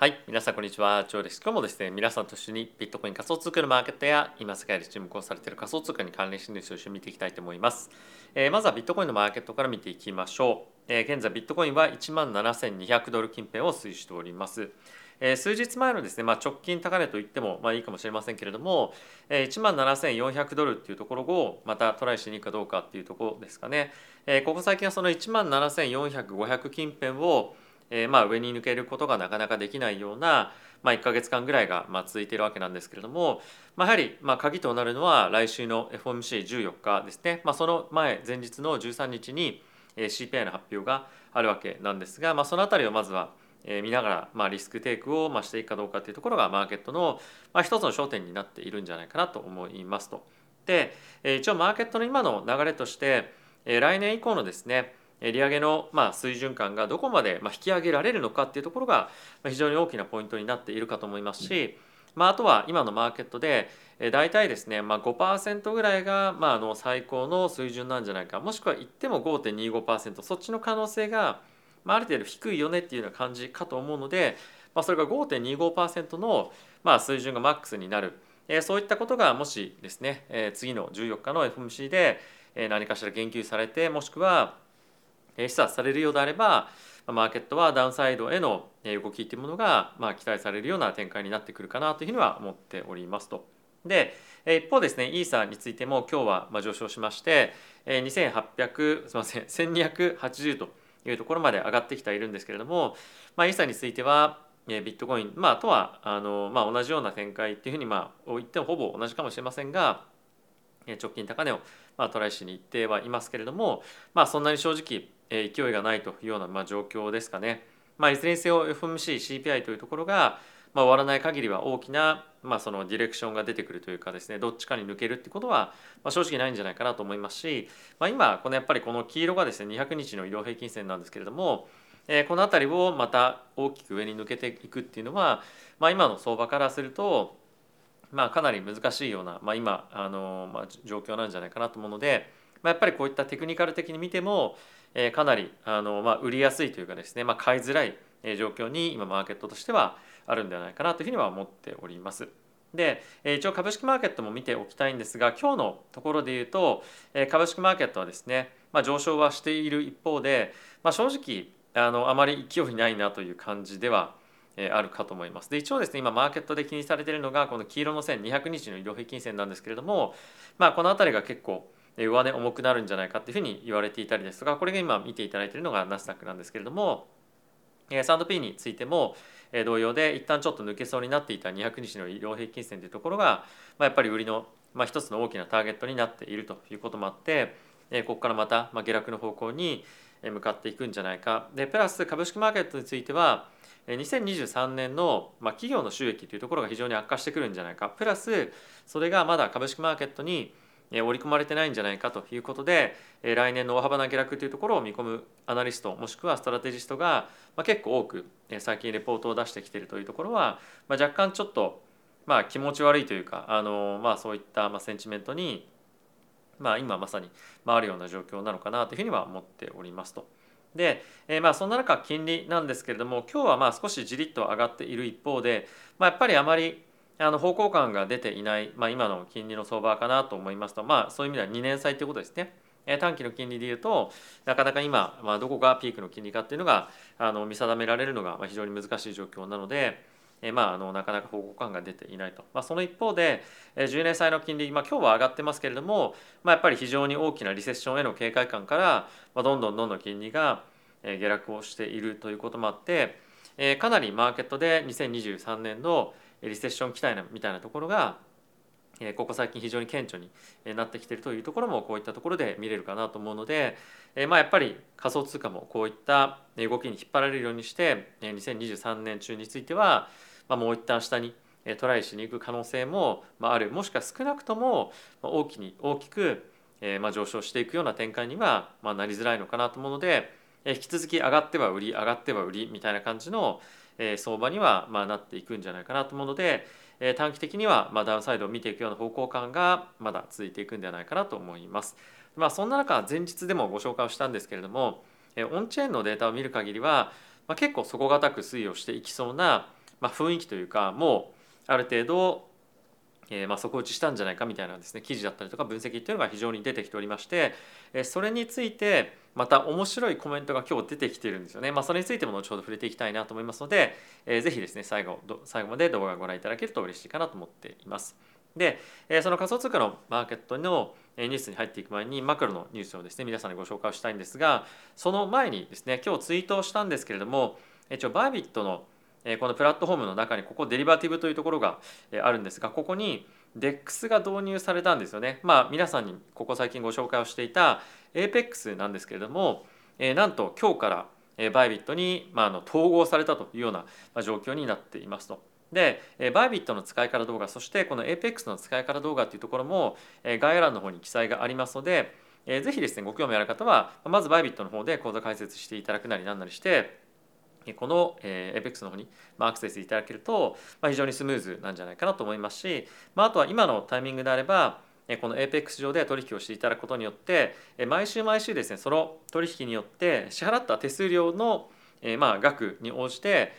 はい、皆さんこんにちは、ジョーです。今日もですね、皆さんと一緒にビットコイン仮想通貨のマーケットや今世界で注目をされている仮想通貨に関連してニュースを一緒に見ていきたいと思います。えーまずはビットコインのマーケットから見ていきましょう。えー現在ビットコインは1万7200ドル近辺を推移しております。えー数日前のですね、まあ、直近高値と言ってもまあいいかもしれませんけれども、えー1万7400ドルっていうところをまたトライしに行くかどうかっていうところですかね。えーここ最近はその1万7400、500近辺をえーまあ上に抜けることがなかなかできないような、まあ、1か月間ぐらいがまあ続いているわけなんですけれども、まあ、やはりまあ鍵となるのは来週の FOMC14 日ですね、まあ、その前前日の13日に CPI の発表があるわけなんですが、まあ、そのあたりをまずは見ながら、まあ、リスクテイクをまあしていくかどうかというところがマーケットの、まあ、一つの焦点になっているんじゃないかなと思いますと。で一応マーケットの今の流れとして来年以降のですね利上げのまあ水準感がどこまでまあ引き上げられるのかっていうところが非常に大きなポイントになっているかと思いますし、まあ、あとは今のマーケットで大体ですね、まあ、5%ぐらいがまああの最高の水準なんじゃないかもしくは言っても5.25%そっちの可能性がまあある程度低いよねっていうような感じかと思うので、まあ、それが5.25%のまあ水準がマックスになる、そういったことがもしですね、次の14日の FMC で何かしら言及されてもしくは示唆されるようであればマーケットはダウンサイドへの動きっていうものがまあ期待されるような展開になってくるかなというふうには思っておりますと。で一方ですねイーサーについても今日は上昇しまして2800すみません1280というところまで上がってきているんですけれども、まあ、イーサーについてはビットコイン、まあ、とはあの、まあ、同じような展開っていうふうに、まあ、言ってもほぼ同じかもしれませんが直近高値を、まあ、トライしに行ってはいますけれども、まあ、そんなに正直、勢いがないというような、まあ、状況ですかね。まあ、いずれにせよ FMC、CPI というところが、まあ、終わらない限りは大きな、まあ、そのディレクションが出てくるというかですねどっちかに抜けるってことは、まあ、正直ないんじゃないかなと思いますし、まあ、今このやっぱりこの黄色がですね200日の移動平均線なんですけれども、えこの辺りをまた大きく上に抜けていくっていうのは、まあ、今の相場からするとまあ、かなり難しいような、まあ、今あの、まあ、状況なんじゃないかなと思うので、まあ、やっぱりこういったテクニカル的に見ても、えかなりあの、まあ、売りやすいというかですね、まあ、買いづらい状況に今マーケットとしてはあるんではないかなというふうには思っております。で一応株式マーケットも見ておきたいんですが今日のところで言うと株式マーケットはですね、まあ、上昇はしている一方で、まあ、正直あのあまり勢いないなという感じではあるかと思います。で一応ですね今マーケットで気にされているのがこの黄色の線200日の移動平均線なんですけれども、まあ、この辺りが結構上値重くなるんじゃないかっていうふうに言われていたりですとかこれが今見ていただいているのがナスダックなんですけれどもえー S&P についても同様で一旦ちょっと抜けそうになっていた200日の移動平均線というところが、ま、やっぱり売りの、まあ、一つの大きなターゲットになっているということもあって、ここからまた、下落の方向に向かっていくんじゃないか。でプラス株式マーケットについては2023年の、企業の収益というところが非常に悪化してくるんじゃないかプラスそれがまだ株式マーケットに織り込まれてないんじゃないかということで来年の大幅な下落というところを見込むアナリストもしくはストラテジストが、結構多く最近レポートを出してきているというところは、若干ちょっと、まあ、気持ち悪いというかあの、まあ、そういった、センチメントに、まあ、今まさに回るような状況なのかなというふうには思っておりますと。で、えーまあそんな中金利なんですけれども今日はまあ少しじりっと上がっている一方で、まあ、やっぱりあまりあの方向感が出ていない、まあ、今の金利の相場かなと思いますと、まあ、そういう意味では2年債ということですね。短期の金利でいうとなかなか今、まあ、どこがピークの金利かっていうのがあの見定められるのが非常に難しい状況なので、えまあ、あのなかなか方向感が出ていないと、まあ、その一方で、え10年債の金利、まあ、今日は上がってますけれども、まあ、やっぱり非常に大きなリセッションへの警戒感から、まあ、どんどんどんどん金利が下落をしているということもあって、えかなりマーケットで2023年のリセッション期待なみたいなところがここ最近非常に顕著になってきているというところもこういったところで見れるかなと思うので、まあ、やっぱり仮想通貨もこういった動きに引っ張られるようにして2023年中については、まあ、もう一旦下にえトライしに行く可能性もある。もしくは少なくとも大きに大きく上昇していくような展開にはなりづらいのかなと思うので引き続き上がっては売り上がっては売りみたいな感じのえ相場にはまあなっていくんじゃないかなと思うので、え短期的にはまあダウンサイドを見ていくような方向感がまだ続いていくんではないかなと思います。まあ、そんな中前日でもご紹介をしたんですけれども、えオンチェーンのデータを見る限りは、ま、結構底堅く推移をしていきそうな、ま、雰囲気というかもうある程度えー、まあ底打ちしたんじゃないかみたいなですね記事だったりとか分析っていうのが非常に出てきておりまして、えー、それについてまた面白いコメントが今日出てきてるんですよね。まあ、それについても後ほど触れていきたいなと思いますので、えー、ぜひですね最後最後まで動画をご覧いただけると嬉しいかなと思っています。で、えー、その仮想通貨のマーケットのニュースに入っていく前にマクロのニュースをですね皆さんにご紹介をしたいんですがその前にですね今日ツイートをしたんですけれども一応バイビットのこのプラットフォームの中にここデリバティブというところがあるんですがここに DEX が導入されたんですよね。まあ皆さんにここ最近ご紹介をしていた APEX なんですけれども、なんと今日からバイビットに、まあ、の統合されたというような状況になっていますと。で、バイビットの使い方動画、そしてこの APEX の使い方動画というところも概要欄の方に記載がありますので、ぜひですね、ご興味ある方は、まずバイビットの方で講座解説していただくなりなんなりして、この、APEX の方に、アクセスいただけると、非常にスムーズなんじゃないかなと思いますし、あ、とは今のタイミングであればこの APEX 上で取引をしていただくことによって毎週毎週ですねその取引によって支払った手数料のま額に応じて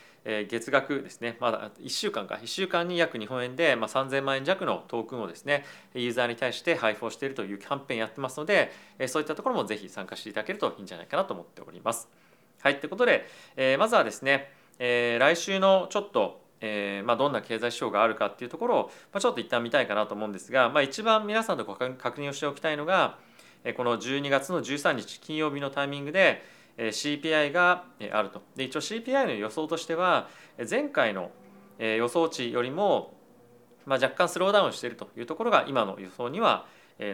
月額ですねまだ1週間か1週間に約日本円で、ま、3000万円弱のトークンをですねユーザーに対して配布をしているというキャンペーンやってますのでそういったところもぜひ参加していただけるといいんじゃないかなと思っております。はいということで、えー、まずはですね、えー、来週のちょっとえーまあ、どんな経済指標があるかっていうところを、まあ、ちょっと一旦見たいかなと思うんですが、まあ、一番皆さんと確認をしておきたいのがこの12月の13日金曜日のタイミングで CPI があるとで一応 CPI の予想としては前回の予想値よりも、まあ、若干スローダウンしているというところが今の予想には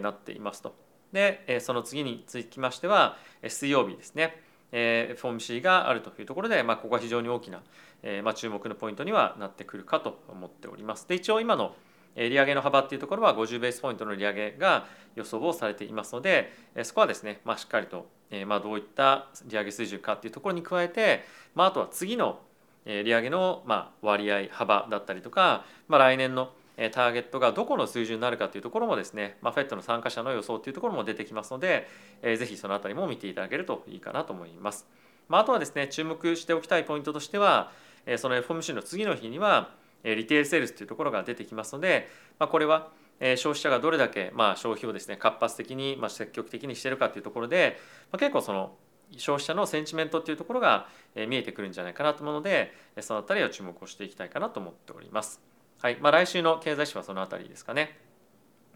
なっていますと。でその次につきましては水曜日ですね。えー、FOMC があるというところで、まあ、ここは非常に大きな、えーまあ、注目のポイントにはなってくるかと思っております。で一応今の利上げの幅っていうところは50ベースポイントの利上げが予想をされていますのでそこはですね、まあ、しっかりと、えーまあ、どういった利上げ水準かっていうところに加えて、まあ、あとは次の利上げのまあ割合幅だったりとか、まあ、来年のターゲットがどこの水準になるかというところもですね、まあ、FED の参加者の予想というところも出てきますので、えー、ぜひそのあたりも見ていただけるといいかなと思います。まあ、あとはですね注目しておきたいポイントとしてはえその FOMC の次の日にはえリテールセールスというところが出てきますので、まあ、これは消費者がどれだけまあ消費をですね活発的にまあ積極的にしているかというところで、まあ、結構その消費者のセンチメントっていうところが見えてくるんじゃないかなと思うのでそのあたりを注目をしていきたいかなと思っております。はい。まあ、来週の経済誌はそのあたりですかね。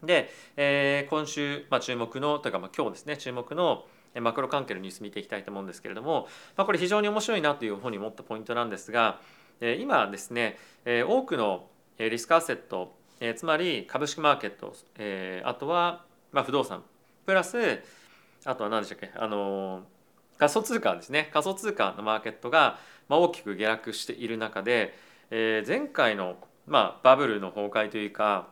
で、えー、今週、まあ、注目のというか、まあ、今日ですね。注目のマクロ関係のニュース見ていきたいと思うんですけれども、まあ、これ非常に面白いなというふうに思ったポイントなんですが、今ですね、多くのリスクアセット、つまり株式マーケット、あとは、不動産プラスあとは何でしたっけあの仮想通貨ですね。仮想通貨のマーケットが、大きく下落している中で、前回のまあ、バブルの崩壊というか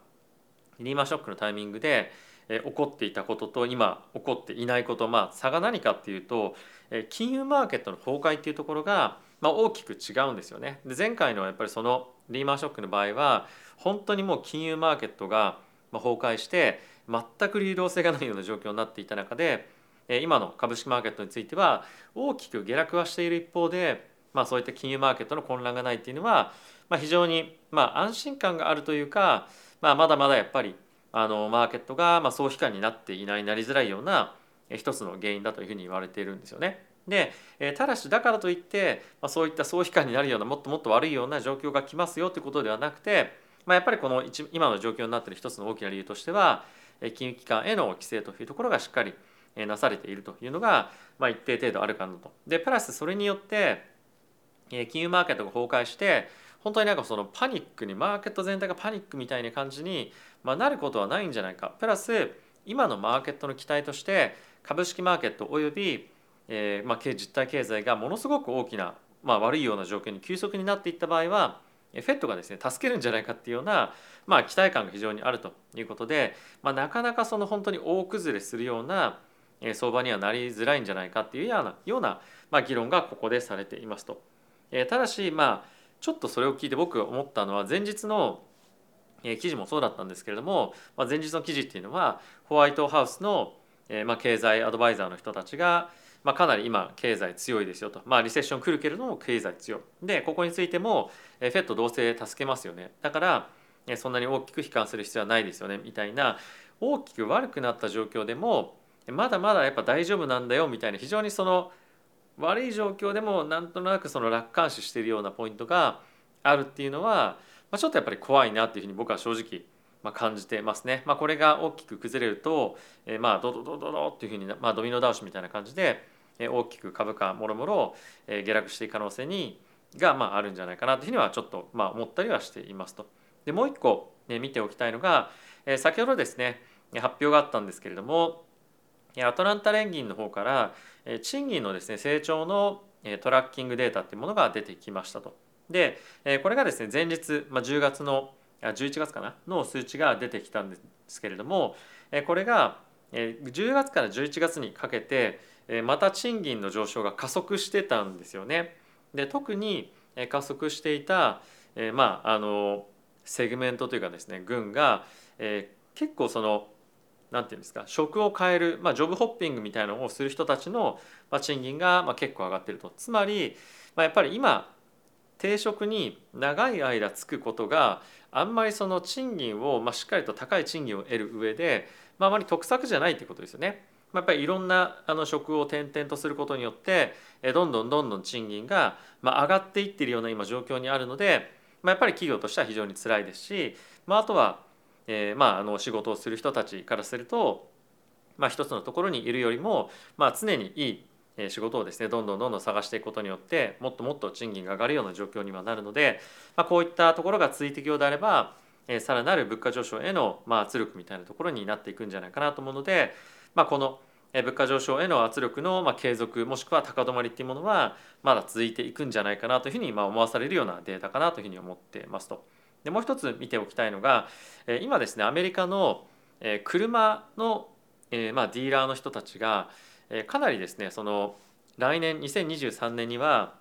リーマンショックのタイミングで、え起こっていたことと今起こっていないこと、まあ、差が何かっていうと、え金融マーケットの崩壊っていうところが、まあ、大きく違うんですよね。で前回のやっぱりそのリーマンショックの場合は本当にもう金融マーケットが崩壊して全く流動性がないような状況になっていた中で今の株式マーケットについては大きく下落はしている一方で、まあ、そういった金融マーケットの混乱がないっていうのはまあ、非常にまあ安心感があるというか、まあ、まだまだやっぱりあのマーケットがまあ総悲観になっていないなりづらいような一つの原因だというふうに言われているんですよね。でただしだからといって、まあ、そういった総悲観になるようなもっともっと悪いような状況が来ますよということではなくて、まあ、やっぱりこの今の状況になっている一つの大きな理由としては金融機関への規制というところがしっかりなされているというのが、まあ、一定程度あるかなと。でプラスそれによって金融マーケットが崩壊して本当になんかそのパニックにマーケット全体がパニックみたいな感じに、まあ、なることはないんじゃないかプラス今のマーケットの期待として株式マーケットおよび、えーまあ、実体経済がものすごく大きな、まあ、悪いような状況に急速になっていった場合はフェットがですね助けるんじゃないかっていうような、まあ、期待感が非常にあるということで、まあ、なかなかその本当に大崩れするような相場にはなりづらいんじゃないかっていうようなような、まあ、議論がここでされていますと。えー、ただしまあちょっとそれを聞いて僕思ったのは前日の記事もそうだったんですけれども、前日の記事っていうのはホワイトハウスの、ま経済アドバイザーの人たちがまあ、かなり今経済強いですよと、まあ、リセッション来るけれども経済強い。でここについても FED どうせ助けますよね。だからそんなに大きく悲観する必要はないですよね。みたいな大きく悪くなった状況でもまだまだやっぱ大丈夫なんだよみたいな非常にその悪い状況でもなんとなくその楽観視しているようなポイントがあるっていうのは、まあ、ちょっとやっぱり怖いなっていうふうに僕は正直まあ、感じてますね。まあ、これが大きく崩れると、えー、まあドドドドドっていうふうに、まあ、ドミノ倒しみたいな感じで、大きく株価もろもろ下落していく可能性にが、まあ、あるんじゃないかなというふうにはちょっと、まあ、思ったりはしていますと。でもう一個、ね、見ておきたいのが、えー、先ほどですね発表があったんですけれどもアトランタ連銀の方から賃金のですね成長のトラッキングデータっていうものが出てきましたと。でこれがですね前日、まあ、10月の11月かな？の数値が出てきたんですけれどもこれが10月から11月にかけてまた賃金の上昇が加速してたんですよね。で特に加速していた、まあ、あのセグメントというかですね群が、結構その何て言うんですか職を変える、まあ、ジョブホッピングみたいなのをする人たちの、まあ、賃金が、まあ、結構上がってると。つまり、まあ、やっぱり今定職に長い間つくことがあんまりその賃金を、まあ、しっかりと高い賃金を得る上で、まあ、あまり得策じゃないということですよね。やっぱりいろんなあの職を転々とすることによってどんどんどんどん賃金が上がっていっているような今状況にあるので、まあ、やっぱり企業としては非常につらいですし、まあ、あとは、えー、まああの仕事をする人たちからすると、まあ、一つのところにいるよりも、まあ、常にいい仕事をですねどんどんどんどん探していくことによってもっともっと賃金が上がるような状況にはなるので、まあ、こういったところが続いていくようであればえさらなる物価上昇へのまあ圧力みたいなところになっていくんじゃないかなと思うので、まあ、この物価上昇への圧力の継続もしくは高止まりっていうものはまだ続いていくんじゃないかなというふうに思わされるようなデータかなというふうに思ってますと。でもう一つ見ておきたいのが今ですねアメリカの車のまあディーラーの人たちがかなりですねその来年2023年には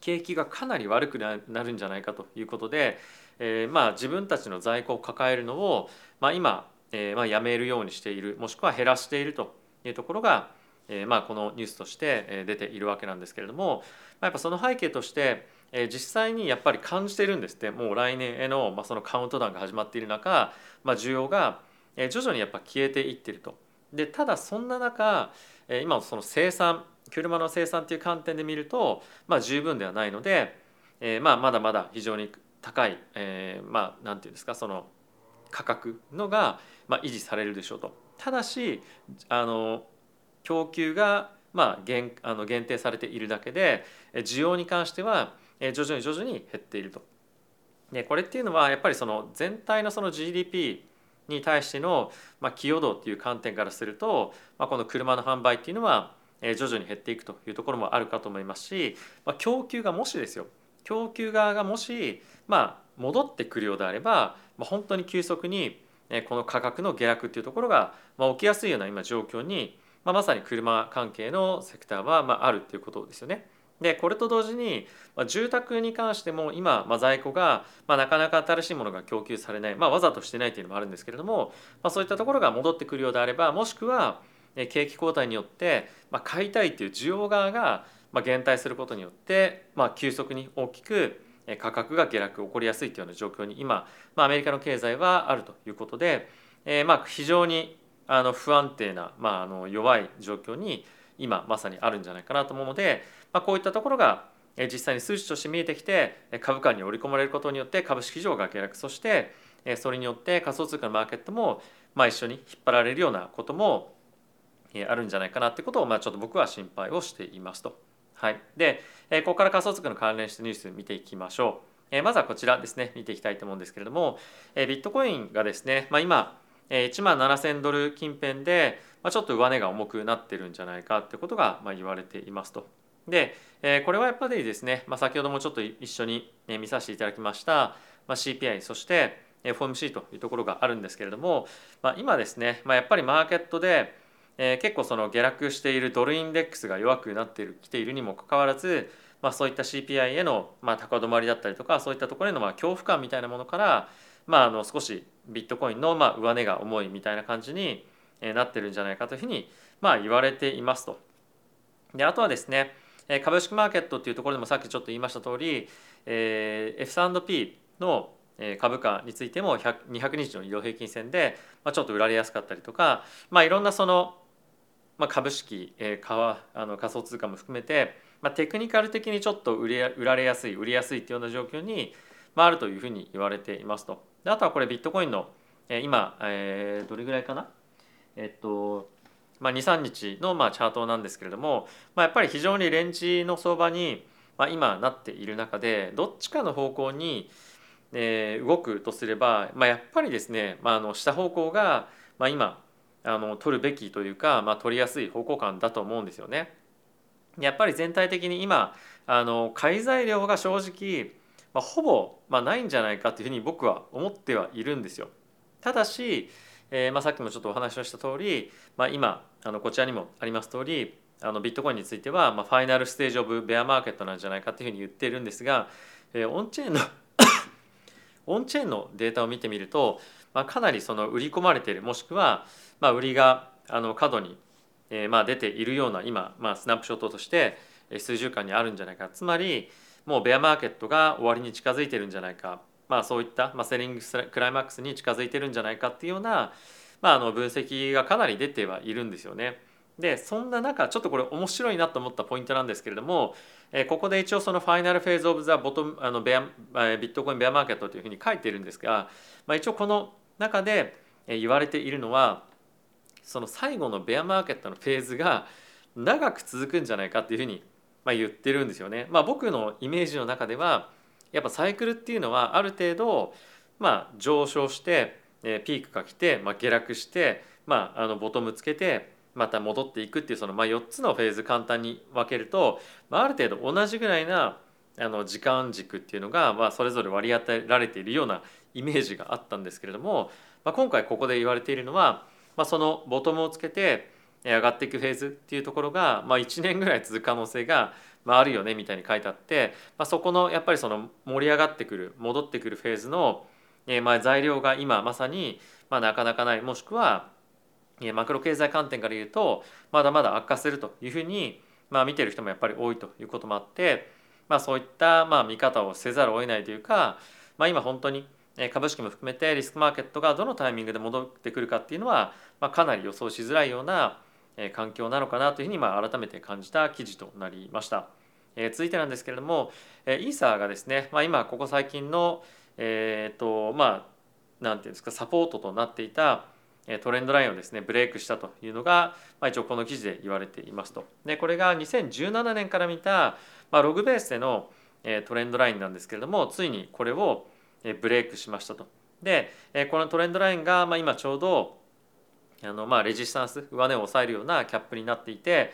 景気がかなり悪くなるんじゃないかということで、えー、まあ自分たちの在庫を抱えるのを、まあ、今、えー、まあやめるようにしているもしくは減らしているというところが、えー、まあこのニュースとして出ているわけなんですけれども、まあ、やっぱその背景としてえ実際にやっぱり感じてるんですってもう来年への,、まあそのカウントダウンが始まっている中、まあ、需要が徐々にやっぱ消えていってると。でただそんな中今その生産車の生産という観点で見ると、まあ、十分ではないので、えー、まあまだまだ非常に高い、えー、まあなんていうんですかその価格のが、まあ、維持されるでしょうと。ただしあの供給が、まあ、限あの限定されているだけで需要に関してはえ徐々に徐々に減っていると。でこれっていうのはやっぱりその全体のその GDP に対しての、まあ、寄与度っていう観点からすると、まあ、この車の販売っていうのは徐々に減っていくというところもあるかと思いますし、まあ、供給がもしですよ供給側がもし、まあ、戻ってくるようであれば、まあ、本当に急速にこの価格の下落っていうところが、まあ、起きやすいような今状況に、まあ、まさに車関係のセクターは、まあ、あるっていうことですよね。でこれと同時に、まあ、住宅に関しても今、まあ、在庫が、まあ、なかなか新しいものが供給されない、まあ、わざとしてないっていうのもあるんですけれども、まあ、そういったところが戻ってくるようであればもしくは景気後退によって、まあ、買いたいという需要側が、まあ、減退することによって、まあ、急速に大きく価格が下落起こりやすいというような状況に今、まあ、アメリカの経済はあるということで、えー、まあ非常にあの不安定な、まあ、あの弱い状況に今まさにあるんじゃないかなと思うので、まあ、こういったところが実際に数値として見えてきて株価に織り込まれることによって株式市場が下落そしてそれによって仮想通貨のマーケットもまあ一緒に引っ張られるようなこともあるんじゃないかなってことを、まあ、ちょっと僕は心配をしていますと。はい、でここから仮想通貨の関連してニュース見ていきましょう。まずはこちらですね見ていきたいと思うんですけれどもビットコインがですね、まあ、今1万7000ドル近辺でちょっと上値が重くなってるんじゃないかってことが言われていますと。でこれはやっぱりですね、まあ、先ほどもちょっと一緒に見させていただきましたまあ CPI そして FOMC というところがあるんですけれども、まあ、今ですね、まあ、やっぱりマーケットでえー、結構その下落しているドルインデックスが弱くなっているきているにもかかわらず、まあ、そういった CPI へのまあ高止まりだったりとかそういったところへのまあ恐怖感みたいなものから、まあ、あの少しビットコインのまあ上値が重いみたいな感じになってるんじゃないかというふうにまあ言われていますと。であとはですね株式マーケットっていうところでもさっきちょっと言いました通り、えー、F&P の株価についても200日の移動平均線で、まあ、ちょっと売られやすかったりとか、まあ、いろんなその、まあ、株式、えー、あの仮想通貨も含めて、まあ、テクニカル的にちょっと売れ売られやすい売りやすいっていうような状況に、まあ、あるというふうに言われていますと。であとはこれビットコインの、え、今、えー、どれぐらいかな？えっとまあ、23日のまあチャートなんですけれども、まあ、やっぱり非常にレンジの相場に、まあ、今なっている中でどっちかの方向に、えー、動くとすれば、まあ、やっぱりですね、まあ、あの下方向が、まあ、今あの取るべきというか、まあ、取りやすい方向感だと思うんですよね。やっぱり全体的に今あの買い材料が正直、まあ、ほぼ、まあ、ないんじゃないかというふうに僕は思ってはいるんですよ。ただし、えーまあ、さっきもちょっとお話をした通り、まあ、今あのこちらにもあります通りあのビットコインについては、まあ、ファイナルステージオブベアマーケットなんじゃないかというふうに言っているんですが、えー、オンチェーンの オンチェーンのデータを見てみると、まあ、かなりその売り込まれているもしくは、まあ、売りがあの過度に、えー、まあ出ているような今、まあ、スナップショットとして数週間にあるんじゃないか。つまりもうベアマーケットが終わりに近づいてるんじゃないか、まあ、そういった、まあ、セリングクライマックスに近づいてるんじゃないかっていうような、まあ、あの分析がかなり出てはいるんですよね。でそんな中ちょっとこれ面白いなと思ったポイントなんですけれども、えここで一応そのファイナルフェーズオブザボトムあのベアビットコインベアマーケットというふうに書いているんですが、まあ、一応この中で言われているのはその最後のベアマーケットのフェーズが長く続くんじゃないかっていうふうにま言ってるんですよね。まあ、僕のイメージの中ではやっぱサイクルっていうのはある程度まあ上昇してえピークが来て、まあ、下落して、まあ、あのボトムつけてまた戻っていくっていうそのまあ4つのフェーズ簡単に分けると、まあ、ある程度同じぐらいなあの時間軸っていうのがまあそれぞれ割り当てられているようなイメージがあったんですけれども、まあ、今回ここで言われているのは、まあ、そのボトムをつけて上がっていくフェーズっていうところが、まあ、1年ぐらい続く可能性が、まあ、あるよねみたいに書いてあって、まあ、そこのやっぱりその盛り上がってくる戻ってくるフェーズの、えー、まあ材料が今まさに、まあ、なかなかないもしくはマクロ経済観点から言うとまだまだ悪化するというふうに、まあ、見てる人もやっぱり多いということもあって、まあ、そういったまあ見方をせざるを得ないというか、まあ、今本当に株式も含めてリスクマーケットがどのタイミングで戻ってくるかっていうのは、まあ、かなり予想しづらいような環境なのかなというふうにまあ改めて感じた記事となりました。え続いてなんですけれどもイーサーがですね、まあ、今ここ最近のえ、ー、とまあ何て言うんですかサポートとなっていたトレンドラインをですねブレイクしたというのが、まあ、一応この記事で言われていますと。でこれが2017年から見た、まあ、ログベースでのトレンドラインなんですけれどもついにこれをブレイクしましたと。でこのトレンドラインが、まあ、今ちょうどあのまあレジスタンス上値を抑えるようなキャップになっていて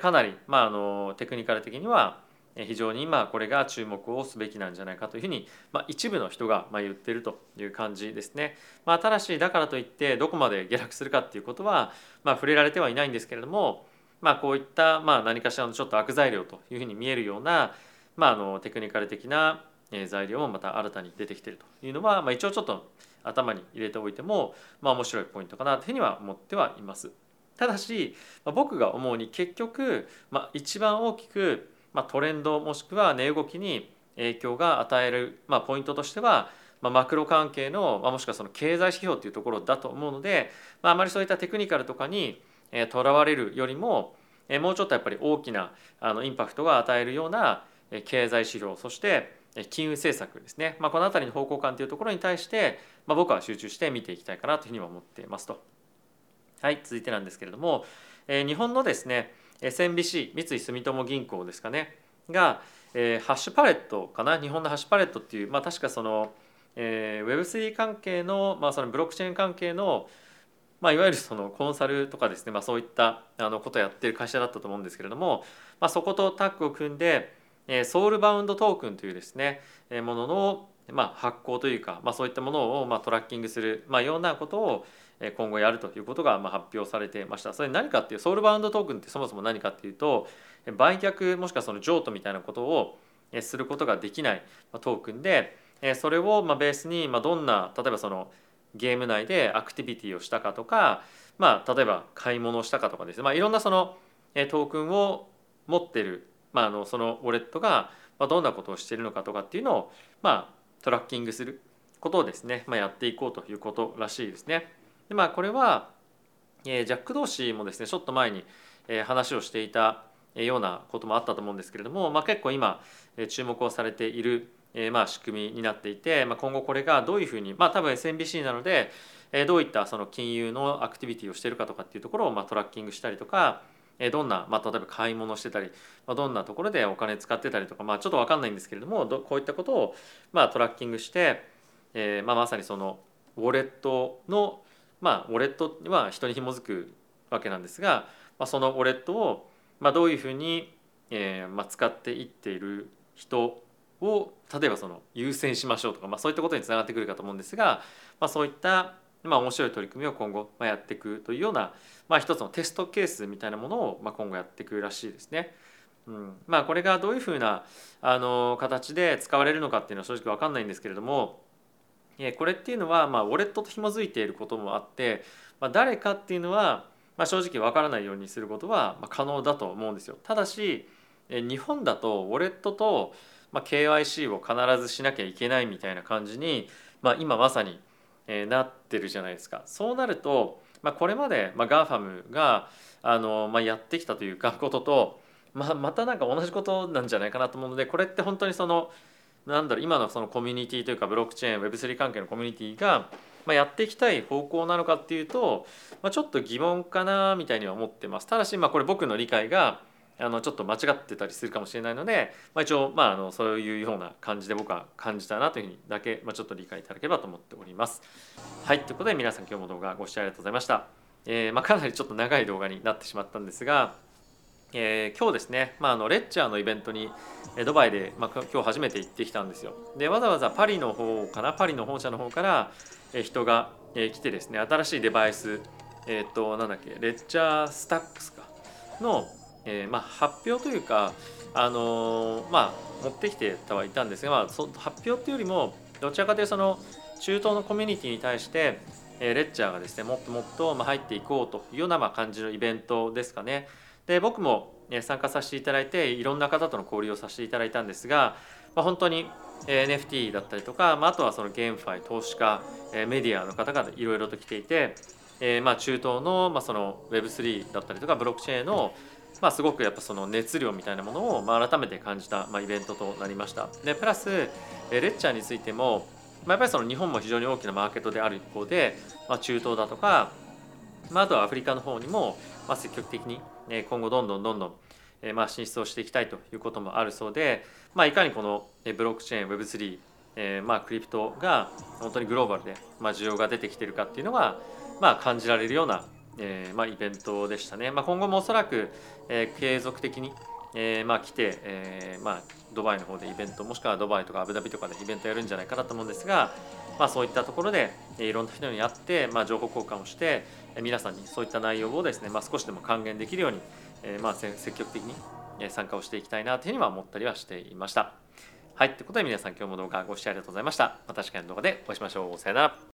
かなり、まあ、あのテクニカル的には非常に今これが注目をすべきなんじゃないかというふうに、まあ、一部の人がま言っているという感じですね。まあ、ただしだからといってどこまで下落するかっていうことは、まあ、触れられてはいないんですけれども、まあ、こういったまあ何かしらのちょっと悪材料というふうに見えるような、まあ、あのテクニカル的な材料もまた新たに出てきているというのは、まあ、一応ちょっと頭に入れておいても、まあ、面白いポイントかなというふうには思ってはいます。ただし、まあ、僕が思うに結局、まあ、一番大きくまあ、トレンドもしくは値動きに影響が与える、まあ、ポイントとしては、まあ、マクロ関係の、まあ、もしくはその経済指標というところだと思うので、まあ、あまりそういったテクニカルとかにとらわれるよりももうちょっとやっぱり大きなあのインパクトが与えるような経済指標そして金融政策ですね、まあ、この辺りの方向感というところに対して、まあ、僕は集中して見ていきたいかなというふうには思っていますと。はい続いてなんですけれども、えー、日本のですね SMBC 三井住友銀行ですかね。が、えー、ハッシュパレットかな？日本のハッシュパレットっていう、まあ、確かその、えー、Web3 関係の,、まあそのブロックチェーン関係の、まあ、いわゆるそのコンサルとかですね、まあ、そういったあのことをやってる会社だったと思うんですけれども、まあ、そことタッグを組んで、えー、ソウルバウンドトークンというですね、えー、ものの、まあ、発行というか、まあ、そういったものをまあトラッキングする、まあ、ようなことを今後やるということが発表されてました。それ何かっていうソウルバウンドトークンってそもそも何かっていうと売却もしくはその譲渡みたいなことをすることができないトークンでそれをベースにどんな例えばそのゲーム内でアクティビティをしたかとか、まあ、例えば買い物をしたかとかですね、まあ、いろんなそのトークンを持ってる、まあ、あのそのウォレットがどんなことをしているのかとかっていうのを、まあ、トラッキングすることをですね、まあ、やっていこうということらしいですね。でまあこれは、えー、ジャック同士もですねちょっと前に、えー、話をしていたようなこともあったと思うんですけれども、まあ、結構今注目をされているまあ仕組みになっていて、まあ、今後これがどういうふうにまあ多分 SMBC なのでどういったその金融のアクティビティをしているかとかっていうところをまあトラッキングしたりとかどんな、まあ、例えば買い物してたり、まあ、どんなところでお金使ってたりとか、まあ、ちょっと分かんないんですけれどもこういったことをまあトラッキングして、えーまあ、まさにそのウォレットのまあウォレットは人に紐づくわけなんですが、まあ、そのウォレットをまあ、どういうふうに、えーまあ、使っていっている人を例えばその優先しましょうとか、まあ、そういったことにつながってくるかと思うんですが、まあ、そういった、まあ、面白い取り組みを今後、まあ、やっていくというような、まあ、一つのテストケースみたいなものを、まあ、今後やっていくらしいですね。うんまあ、これがどういうふうなあの形で使われるのかっていうのは正直分かんないんですけれどもこれっていうのは、まあ、ウォレットと紐づいていることもあって、まあ、誰かっていうのはまあ、正直わからないようにすることは可能だと思うんですよ。ただし日本だとウォレットと、まあ、KYC を必ずしなきゃいけないみたいな感じに、まあ、今まさに、なってるじゃないですか。そうなると、まあ、これまで、まあ、GAFAM があの、まあ、やってきたというかことと、まあ、またなんか同じことなんじゃないかなと思うのでこれって本当にそのなんだろ今のそのコミュニティというかブロックチェーン Web3 関係のコミュニティがまあ、やっていきたい方向なのかっていうと、まあ、ちょっと疑問かなみたいには思ってます。ただし、まあ、これ僕の理解があのちょっと間違ってたりするかもしれないので、まあ、一応、まあ、あのそういうような感じで僕は感じたなというふうにだけ、まあ、ちょっと理解いただければと思っております。はいということで皆さん今日も動画ご視聴ありがとうございました。えーまあ、かなりちょっと長い動画になってしまったんですが、えー、今日ですね、まあ、あのレッチャーのイベントにドバイで、まあ、今日初めて行ってきたんですよ。でわざわざパリの方かな？パリの本社の方から人が来てですね新しいデバイスえっ、ー、となんだっけレッチャースタックスかの、えー、まあ、発表というかあのー、まあ持ってきてたはいたんですが、まあ、そ発表っていうよりもどちらかというとその中東のコミュニティに対して、えレッチャーがですねもっともっと入っていこうというようなま感じのイベントですかね。で僕も参加させていただいていろんな方との交流をさせていただいたんですが、まあ、本当に NFT だったりとか、まあ、あとはそのゲームファイ投資家メディアの方がいろいろと来ていて、えー、まあ中東のまあその Web3 だったりとかブロックチェーンのまあすごくやっぱその熱量みたいなものをまあ改めて感じたまあイベントとなりました。でプラスレッチャーについても、まあ、やっぱりその日本も非常に大きなマーケットである一方で、まあ、中東だとか、まあ、あとはアフリカの方にもまあ積極的に今後どんどんどんどんえまあ、進出をしていきたいということもあるそうで、まあ、いかにこのブロックチェーン Web3、えー、まあクリプトが本当にグローバルで、まあ、需要が出てきているかっていうのが、まあ、感じられるような、えーまあ、イベントでしたね。まあ、今後もおそらく、えー、継続的に、えーまあ、来て、えーまあ、ドバイの方でイベントもしくはドバイとかアブダビとかでイベントやるんじゃないかなと思うんですが、まあ、そういったところでいろんな人に会って、まあ、情報交換をして皆さんにそういった内容をですね、まあ、少しでも還元できるようにえー、まあ積極的に参加をしていきたいなというふうには思ったりはしていました。はい、ということで皆さん今日も動画ご視聴ありがとうございました。また次回の動画でお会いしましょう。さよなら。